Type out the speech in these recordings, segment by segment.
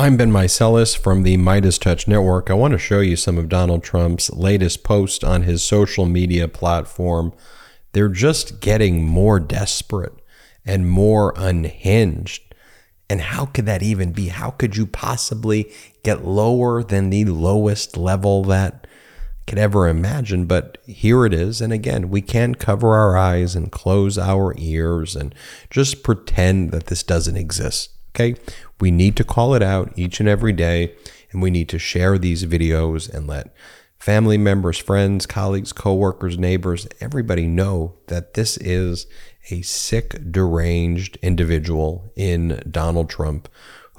I'm Ben Meiselas from the MeidasTouch Network. I want to show you some of Donald Trump's latest posts on his social media platform. They're just getting more desperate and more unhinged. And how could that even be? How could you possibly get lower than the lowest level that could ever imagine? But here it is. And again, we can't cover our eyes and close our ears and just pretend that this doesn't exist. Okay. We need to call it out each and every day, and we need to share these videos and let family members, friends, colleagues, coworkers, neighbors, everybody know that this is a sick, deranged individual in Donald Trump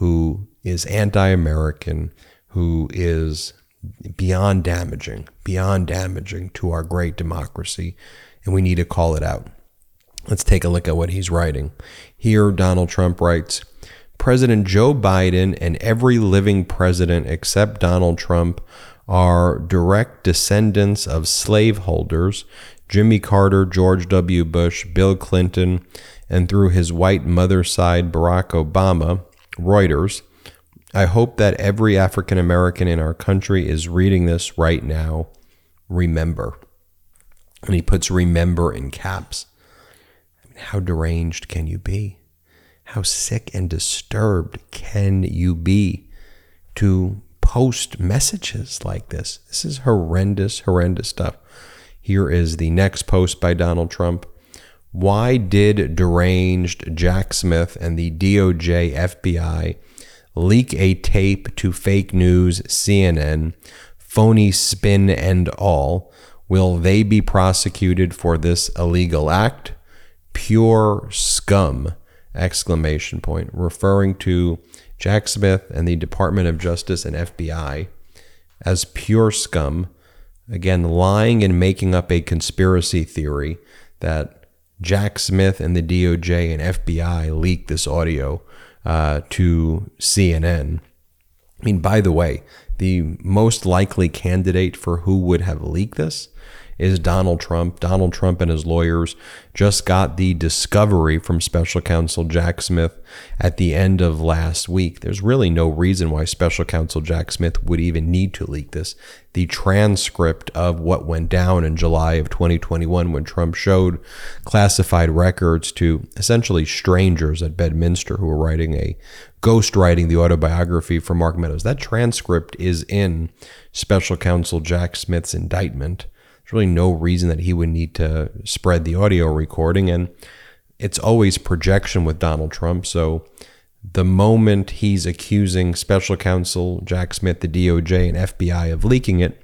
who is anti American, who is beyond damaging, beyond damaging to our great democracy, and we need to call it out. Let's take a look at what he's writing. Here, Donald Trump writes President Joe Biden and every living president except Donald Trump are direct descendants of slaveholders Jimmy Carter, George W. Bush, Bill Clinton, and through his white mother's side, Barack Obama. Reuters. I hope that every African American in our country is reading this right now. Remember. And he puts remember in caps. I mean, how deranged can you be? How sick and disturbed can you be to post messages like this? This is horrendous, horrendous stuff. Here is the next post by Donald Trump. Why did deranged Jack Smith and the DOJ FBI leak a tape to fake news CNN, phony spin and all? Will they be prosecuted for this illegal act? Pure scum exclamation point, referring to Jack Smith and the Department of Justice and FBI as pure scum, again, lying and making up a conspiracy theory that Jack Smith and the DOJ and FBI leaked this audio uh, to CNN. I mean, by the way, the most likely candidate for who would have leaked this is Donald Trump. Donald Trump and his lawyers just got the discovery from special counsel Jack Smith at the end of last week. There's really no reason why special counsel Jack Smith would even need to leak this. The transcript of what went down in July of 2021 when Trump showed classified records to essentially strangers at Bedminster who were writing a ghost writing the autobiography for Mark Meadows. That transcript is in special counsel Jack Smith's indictment. Really no reason that he would need to spread the audio recording. And it's always projection with Donald Trump. So the moment he's accusing special counsel Jack Smith, the DOJ, and FBI of leaking it,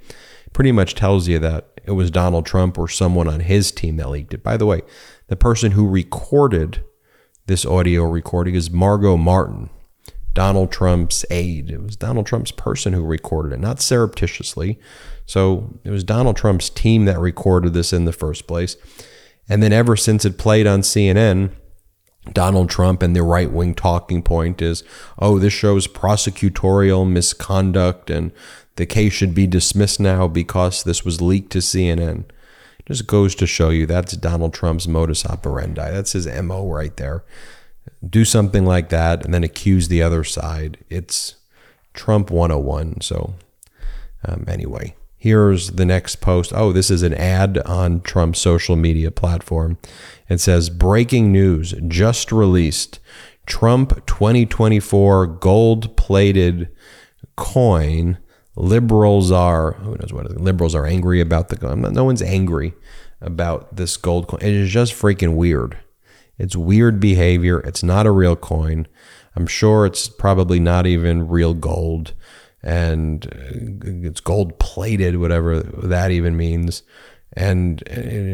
pretty much tells you that it was Donald Trump or someone on his team that leaked it. By the way, the person who recorded this audio recording is Margo Martin, Donald Trump's aide. It was Donald Trump's person who recorded it, not surreptitiously. So it was Donald Trump's team that recorded this in the first place. And then ever since it played on CNN, Donald Trump and the right wing talking point is, oh, this shows prosecutorial misconduct and the case should be dismissed now because this was leaked to CNN. Just goes to show you that's Donald Trump's modus operandi. That's his MO right there. Do something like that and then accuse the other side. It's Trump 101. So, um, anyway. Here's the next post. Oh, this is an ad on Trump's social media platform. It says Breaking news just released Trump 2024 gold plated coin. Liberals are, who knows what, liberals are angry about the, coin. no one's angry about this gold coin. It is just freaking weird. It's weird behavior. It's not a real coin. I'm sure it's probably not even real gold and uh, it's gold plated, whatever that even means. And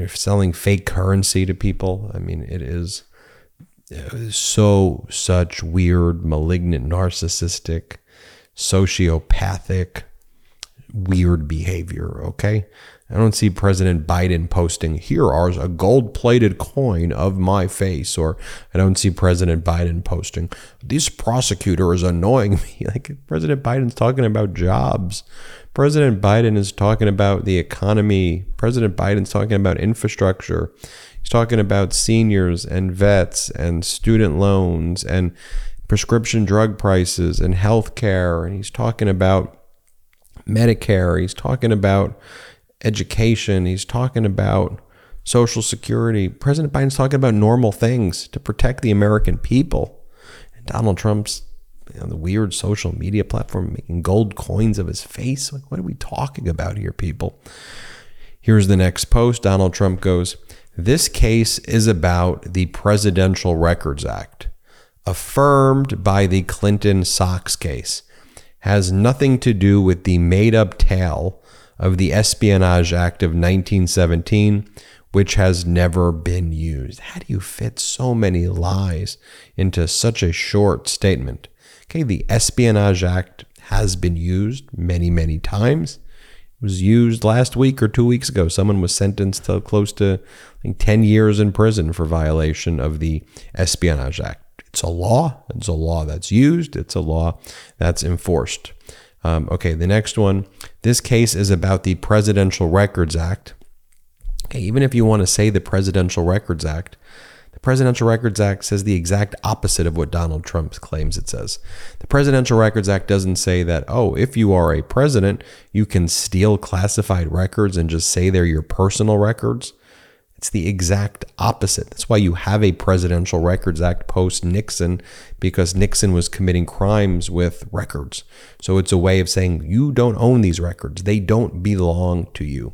selling fake currency to people. I mean, it is uh, so such weird, malignant, narcissistic, sociopathic, weird behavior. Okay. I don't see President Biden posting, here are a gold plated coin of my face. Or I don't see President Biden posting, this prosecutor is annoying me. Like President Biden's talking about jobs. President Biden is talking about the economy. President Biden's talking about infrastructure. He's talking about seniors and vets and student loans and prescription drug prices and health care, and he's talking about Medicare, he's talking about education, he's talking about Social Security. President Biden's talking about normal things to protect the American people. And Donald Trump's on the weird social media platform making gold coins of his face. Like, what are we talking about here, people? Here's the next post. Donald Trump goes, This case is about the Presidential Records Act, affirmed by the Clinton Socks case, has nothing to do with the made up tale of the Espionage Act of 1917 which has never been used. How do you fit so many lies into such a short statement? Okay, the Espionage Act has been used many, many times. It was used last week or two weeks ago. Someone was sentenced to close to I think, 10 years in prison for violation of the Espionage Act. It's a law. It's a law that's used. It's a law that's enforced. Um, okay, the next one. This case is about the Presidential Records Act. Okay, even if you want to say the Presidential Records Act, the Presidential Records Act says the exact opposite of what Donald Trump claims it says. The Presidential Records Act doesn't say that, oh, if you are a president, you can steal classified records and just say they're your personal records. It's the exact opposite. That's why you have a Presidential Records Act post Nixon, because Nixon was committing crimes with records. So it's a way of saying you don't own these records, they don't belong to you.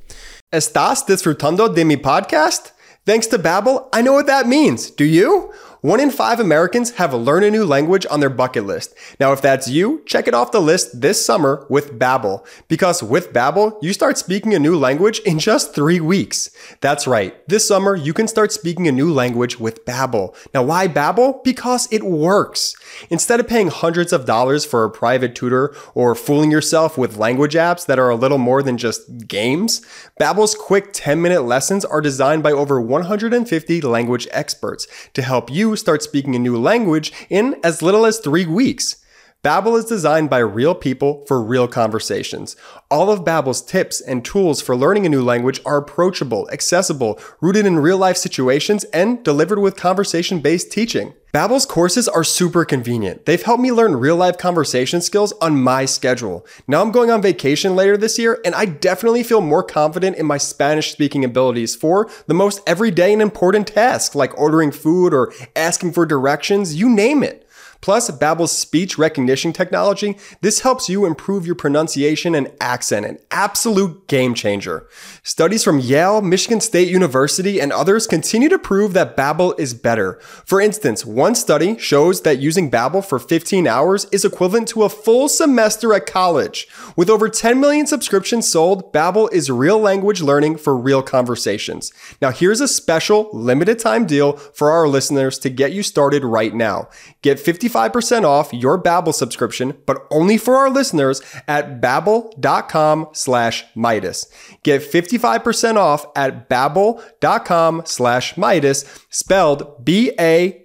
¿Estás disfrutando de mi podcast? Thanks to Babbel, I know what that means. Do you? One in five Americans have learn a new language on their bucket list. Now, if that's you, check it off the list this summer with Babbel. Because with Babbel, you start speaking a new language in just three weeks. That's right. This summer, you can start speaking a new language with Babbel. Now, why Babbel? Because it works. Instead of paying hundreds of dollars for a private tutor or fooling yourself with language apps that are a little more than just games, Babbel's quick 10-minute lessons are designed by over 150 language experts to help you start speaking a new language in as little as three weeks. Babbel is designed by real people for real conversations. All of Babbel's tips and tools for learning a new language are approachable, accessible, rooted in real-life situations, and delivered with conversation-based teaching. Babbel's courses are super convenient. They've helped me learn real-life conversation skills on my schedule. Now I'm going on vacation later this year, and I definitely feel more confident in my Spanish speaking abilities for the most everyday and important tasks like ordering food or asking for directions, you name it. Plus, Babbel's speech recognition technology, this helps you improve your pronunciation and accent, an absolute game changer. Studies from Yale, Michigan State University, and others continue to prove that Babbel is better. For instance, one study shows that using Babbel for 15 hours is equivalent to a full semester at college. With over 10 million subscriptions sold, Babbel is real language learning for real conversations. Now, here's a special limited time deal for our listeners to get you started right now. Get 50 55% off your Babbel subscription, but only for our listeners at babbel.com slash Meidas. Get 55% off at babbel.com slash Meidas, spelled B-A-B-B-E-L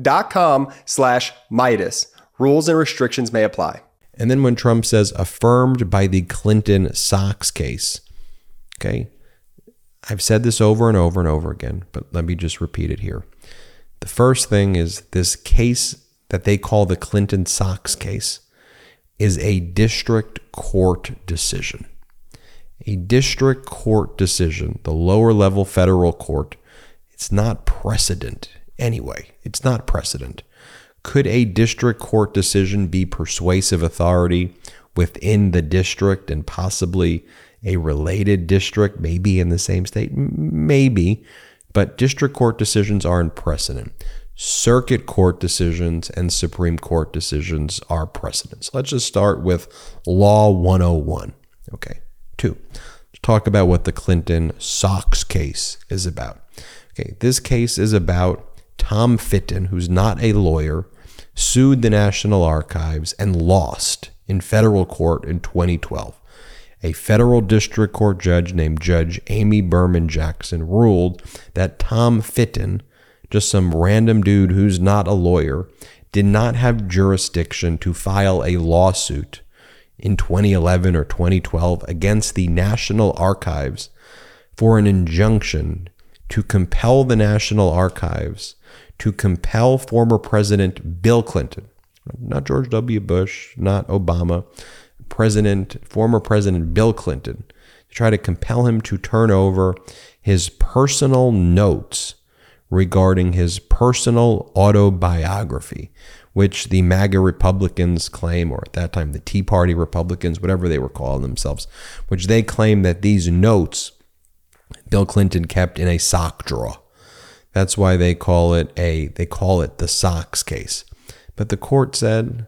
dot com slash Meidas. Rules and restrictions may apply. And then when Trump says affirmed by the Clinton Socks case, okay, I've said this over and over and over again, but let me just repeat it here. The first thing is this case that they call the Clinton Socks case is a district court decision. A district court decision, the lower level federal court, it's not precedent anyway. It's not precedent. Could a district court decision be persuasive authority within the district and possibly a related district, maybe in the same state? Maybe. But district court decisions are in precedent. Circuit court decisions and Supreme Court decisions are precedents. Let's just start with Law 101. Okay. Two, let's talk about what the Clinton Socks case is about. Okay. This case is about Tom Fitton, who's not a lawyer, sued the National Archives and lost in federal court in 2012 a federal district court judge named Judge Amy Berman Jackson ruled that Tom Fitton, just some random dude who's not a lawyer, did not have jurisdiction to file a lawsuit in 2011 or 2012 against the National Archives for an injunction to compel the National Archives to compel former President Bill Clinton, not George W. Bush, not Obama, President, former President Bill Clinton, to try to compel him to turn over his personal notes regarding his personal autobiography, which the MAGA Republicans claim, or at that time the Tea Party Republicans, whatever they were calling themselves, which they claim that these notes Bill Clinton kept in a sock drawer. That's why they call it a they call it the socks case. But the court said,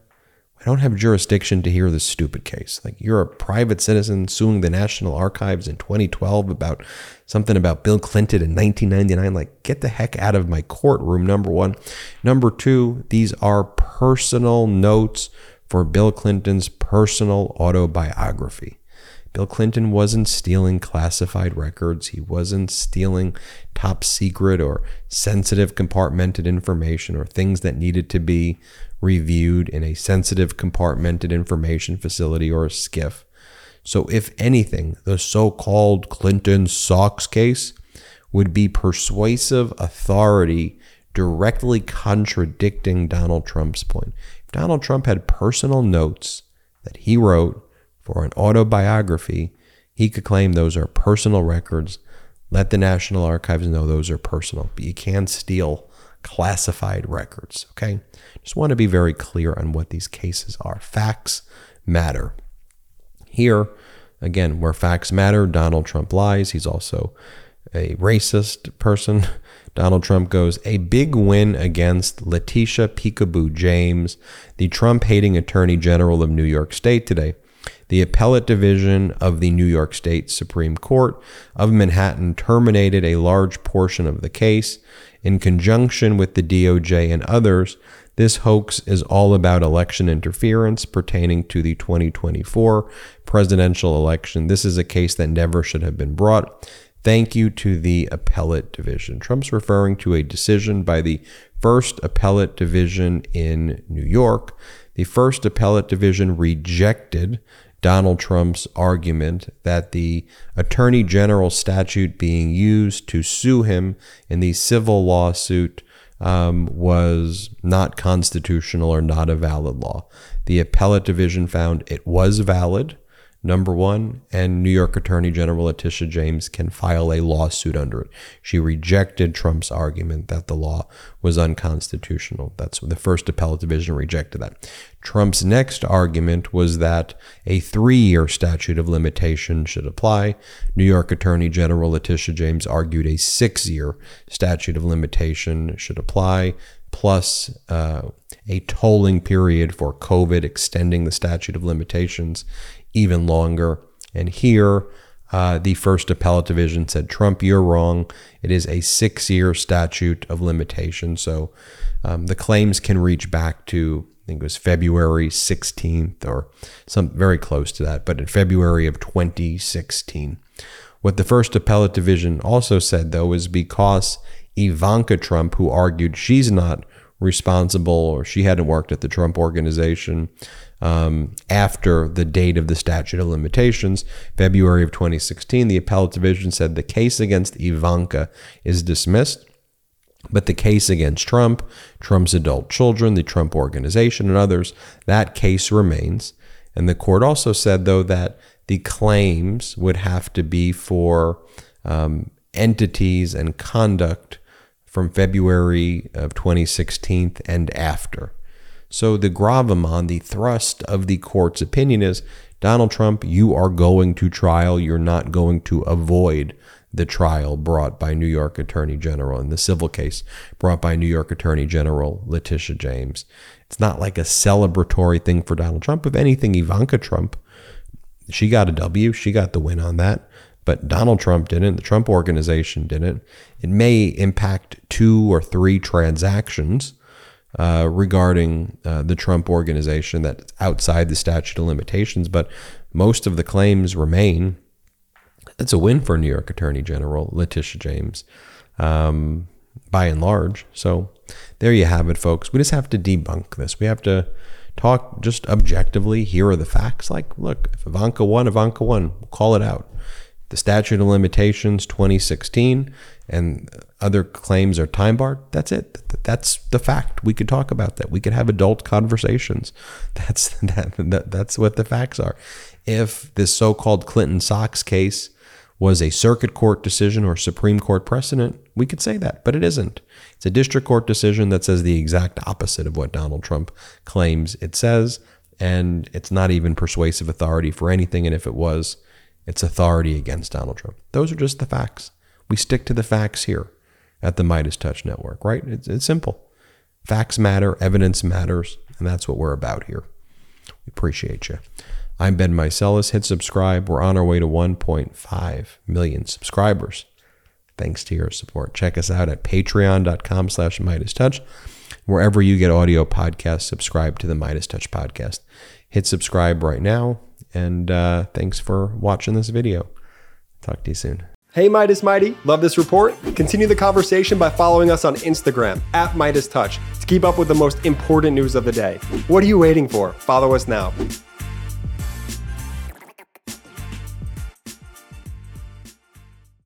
I don't have jurisdiction to hear this stupid case. Like you're a private citizen suing the National Archives in 2012 about something about Bill Clinton in 1999. Like get the heck out of my courtroom. Number one. Number two, these are personal notes for Bill Clinton's personal autobiography. Bill Clinton wasn't stealing classified records. He wasn't stealing top secret or sensitive compartmented information or things that needed to be reviewed in a sensitive compartmented information facility or a SCIF. So, if anything, the so called Clinton Socks case would be persuasive authority directly contradicting Donald Trump's point. If Donald Trump had personal notes that he wrote for an autobiography, he could claim those are personal records. Let the National Archives know those are personal, but you can steal classified records. Okay. Just want to be very clear on what these cases are. Facts matter. Here, again, where facts matter, Donald Trump lies. He's also a racist person. Donald Trump goes, a big win against Letitia Peekaboo James, the Trump hating attorney general of New York State today. The appellate division of the New York State Supreme Court of Manhattan terminated a large portion of the case. In conjunction with the DOJ and others, this hoax is all about election interference pertaining to the 2024 presidential election. This is a case that never should have been brought. Thank you to the appellate division. Trump's referring to a decision by the first appellate division in New York. The first appellate division rejected Donald Trump's argument that the Attorney General statute being used to sue him in the civil lawsuit um, was not constitutional or not a valid law. The appellate division found it was valid number one, and New York Attorney General Letitia James can file a lawsuit under it. She rejected Trump's argument that the law was unconstitutional. That's the first appellate division rejected that. Trump's next argument was that a three year statute of limitation should apply. New York Attorney General Letitia James argued a six year statute of limitation should apply plus uh, a tolling period for COVID, extending the statute of limitations even longer. And here, uh, the first appellate division said, Trump, you're wrong. It is a six year statute of limitation. So um, the claims can reach back to, I think it was February 16th or some very close to that, but in February of 2016. What the first appellate division also said, though, is because Ivanka Trump, who argued she's not responsible or she hadn't worked at the Trump organization, um, after the date of the statute of limitations, February of 2016, the appellate division said the case against Ivanka is dismissed. But the case against Trump, Trump's adult children, the Trump organization, and others, that case remains. And the court also said, though, that the claims would have to be for um, entities and conduct from February of 2016 and after. So the gravamen, the thrust of the court's opinion is Donald Trump, you are going to trial. You're not going to avoid the trial brought by New York Attorney General in the civil case brought by New York Attorney General Letitia James. It's not like a celebratory thing for Donald Trump. If anything, Ivanka Trump, she got a W. She got the win on that. But Donald Trump didn't. The Trump organization didn't. It may impact two or three transactions uh, regarding uh, the Trump organization that's outside the statute of limitations, but most of the claims remain. It's a win for New York Attorney General Letitia James, um, by and large. So there you have it, folks. We just have to debunk this. We have to talk just objectively. Here are the facts. Like, look, if Ivanka won, Ivanka won. We'll call it out. The statute of limitations 2016 and other claims are time barred, that's it. That's the fact. We could talk about that. We could have adult conversations. That's that, that that's what the facts are. If this so-called Clinton Socks case was a circuit court decision or Supreme Court precedent, we could say that, but it isn't. It's a district court decision that says the exact opposite of what Donald Trump claims it says, and it's not even persuasive authority for anything. And if it was, it's authority against Donald Trump. Those are just the facts. We stick to the facts here at the MeidasTouch Network, right? It's, it's simple. Facts matter, evidence matters, and that's what we're about here. We appreciate you. I'm Ben Meiselas. Hit subscribe. We're on our way to 1.5 million subscribers. Thanks to your support. Check us out at patreon.com slash MeidasTouch. Wherever you get audio podcasts, subscribe to the MeidasTouch podcast. Hit subscribe right now. And uh, thanks for watching this video. Talk to you soon. Hey Meidas Mighty, love this report? Continue the conversation by following us on Instagram at MeidasTouch to keep up with the most important news of the day. What are you waiting for? Follow us now.